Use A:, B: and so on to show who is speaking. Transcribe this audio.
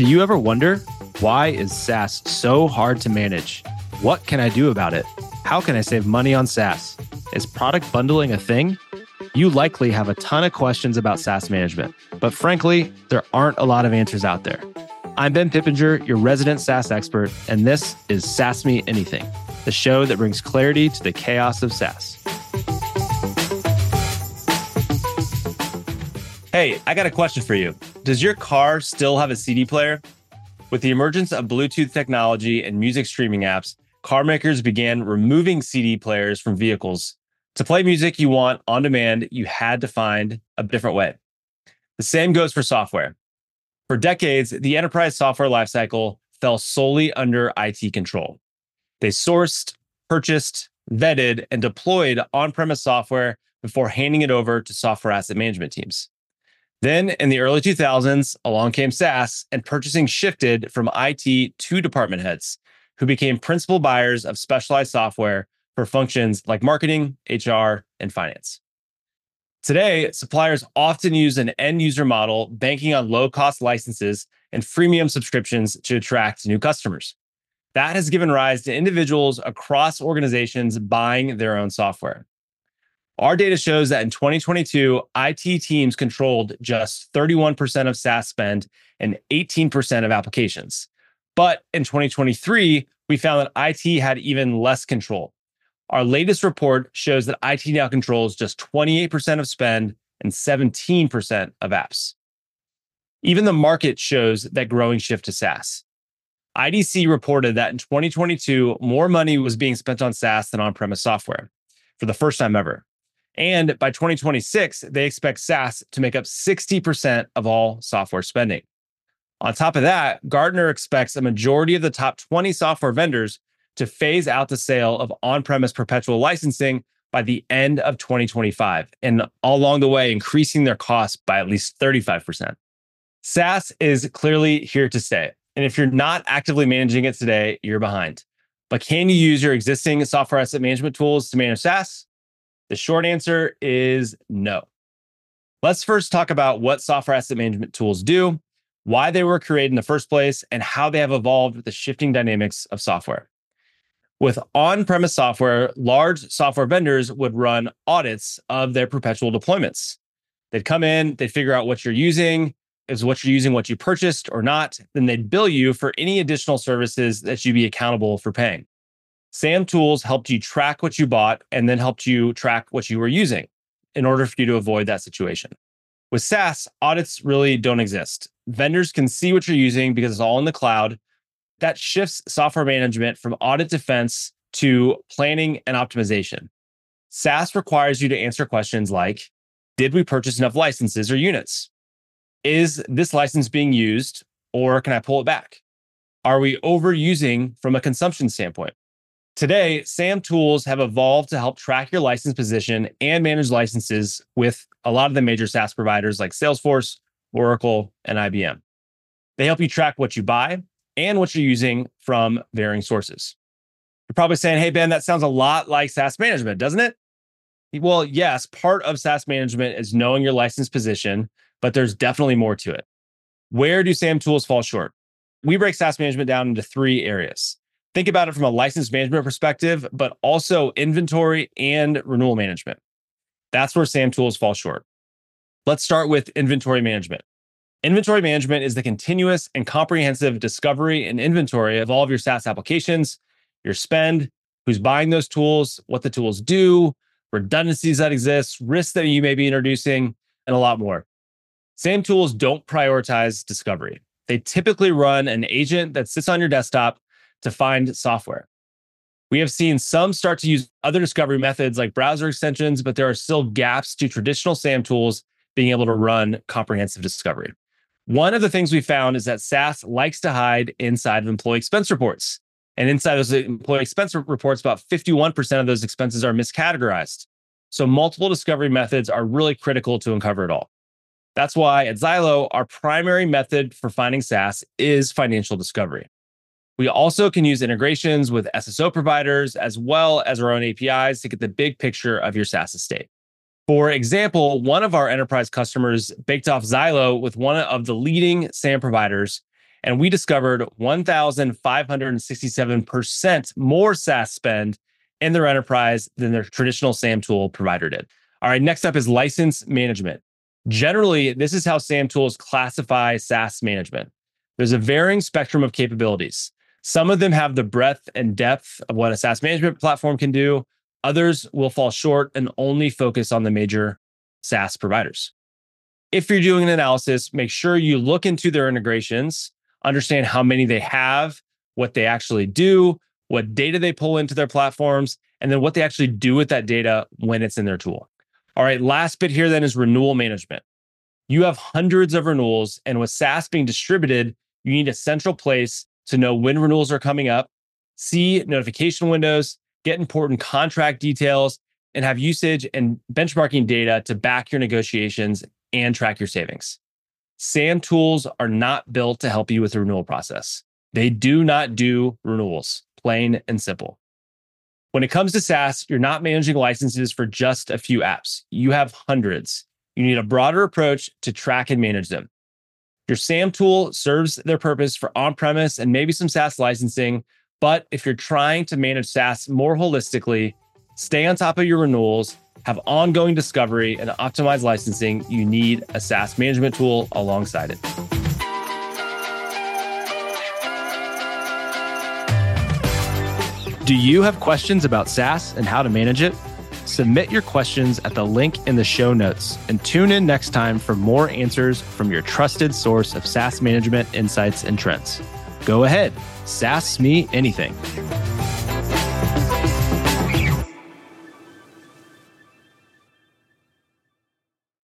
A: Do you ever wonder why is SaaS so hard to manage? What can I do about it? How can I save money on SaaS? Is product bundling a thing? You likely have a ton of questions about SaaS management, but frankly, there aren't a lot of answers out there. I'm Ben Pippenger, your resident SaaS expert, and this is SaaS Me Anything, the show that brings clarity to the chaos of SaaS. Hey, I got a question for you. Does your car still have a CD player? With the emergence of Bluetooth technology and music streaming apps, car makers began removing CD players from vehicles. To play music you want on demand, you had to find a different way. The same goes for software. For decades, the enterprise software lifecycle fell solely under IT control. They sourced, purchased, vetted, and deployed on premise software before handing it over to software asset management teams. Then in the early 2000s, along came SaaS, and purchasing shifted from IT to department heads, who became principal buyers of specialized software for functions like marketing, HR, and finance. Today, suppliers often use an end user model banking on low cost licenses and freemium subscriptions to attract new customers. That has given rise to individuals across organizations buying their own software. Our data shows that in 2022, IT teams controlled just 31% of SaaS spend and 18% of applications. But in 2023, we found that IT had even less control. Our latest report shows that IT now controls just 28% of spend and 17% of apps. Even the market shows that growing shift to SaaS. IDC reported that in 2022, more money was being spent on SaaS than on premise software for the first time ever. And by 2026, they expect SaaS to make up 60% of all software spending. On top of that, Gartner expects a majority of the top 20 software vendors to phase out the sale of on premise perpetual licensing by the end of 2025, and all along the way, increasing their costs by at least 35%. SaaS is clearly here to stay. And if you're not actively managing it today, you're behind. But can you use your existing software asset management tools to manage SaaS? The short answer is no. Let's first talk about what software asset management tools do, why they were created in the first place, and how they have evolved with the shifting dynamics of software. With on premise software, large software vendors would run audits of their perpetual deployments. They'd come in, they'd figure out what you're using, is what you're using what you purchased or not. Then they'd bill you for any additional services that you'd be accountable for paying. SAM tools helped you track what you bought and then helped you track what you were using in order for you to avoid that situation. With SaaS, audits really don't exist. Vendors can see what you're using because it's all in the cloud. That shifts software management from audit defense to planning and optimization. SaaS requires you to answer questions like Did we purchase enough licenses or units? Is this license being used or can I pull it back? Are we overusing from a consumption standpoint? Today, SAM tools have evolved to help track your license position and manage licenses with a lot of the major SaaS providers like Salesforce, Oracle, and IBM. They help you track what you buy and what you're using from varying sources. You're probably saying, hey, Ben, that sounds a lot like SaaS management, doesn't it? Well, yes, part of SaaS management is knowing your license position, but there's definitely more to it. Where do SAM tools fall short? We break SaaS management down into three areas think about it from a license management perspective, but also inventory and renewal management. That's where SAM tools fall short. Let's start with inventory management. Inventory management is the continuous and comprehensive discovery and inventory of all of your SaaS applications, your spend, who's buying those tools, what the tools do, redundancies that exist, risks that you may be introducing, and a lot more. SAM tools don't prioritize discovery. They typically run an agent that sits on your desktop to find software. We have seen some start to use other discovery methods like browser extensions, but there are still gaps to traditional SAM tools being able to run comprehensive discovery. One of the things we found is that SaaS likes to hide inside of employee expense reports. And inside those employee expense reports, about 51% of those expenses are miscategorized. So multiple discovery methods are really critical to uncover it all. That's why at Zylo, our primary method for finding SaaS is financial discovery. We also can use integrations with SSO providers as well as our own APIs to get the big picture of your SaaS estate. For example, one of our enterprise customers baked off Zylo with one of the leading SAM providers, and we discovered 1,567% more SaaS spend in their enterprise than their traditional SAM tool provider did. All right, next up is license management. Generally, this is how SAM tools classify SaaS management. There's a varying spectrum of capabilities. Some of them have the breadth and depth of what a SaaS management platform can do. Others will fall short and only focus on the major SaaS providers. If you're doing an analysis, make sure you look into their integrations, understand how many they have, what they actually do, what data they pull into their platforms, and then what they actually do with that data when it's in their tool. All right, last bit here then is renewal management. You have hundreds of renewals, and with SaaS being distributed, you need a central place to know when renewals are coming up, see notification windows, get important contract details, and have usage and benchmarking data to back your negotiations and track your savings. SAM tools are not built to help you with the renewal process. They do not do renewals, plain and simple. When it comes to SaaS, you're not managing licenses for just a few apps. You have hundreds. You need a broader approach to track and manage them. Your SAM tool serves their purpose for on premise and maybe some SaaS licensing. But if you're trying to manage SaaS more holistically, stay on top of your renewals, have ongoing discovery, and optimize licensing, you need a SaaS management tool alongside it. Do you have questions about SaaS and how to manage it? Submit your questions at the link in the show notes and tune in next time for more answers from your trusted source of SaaS management insights and trends. Go ahead, SaaS me anything.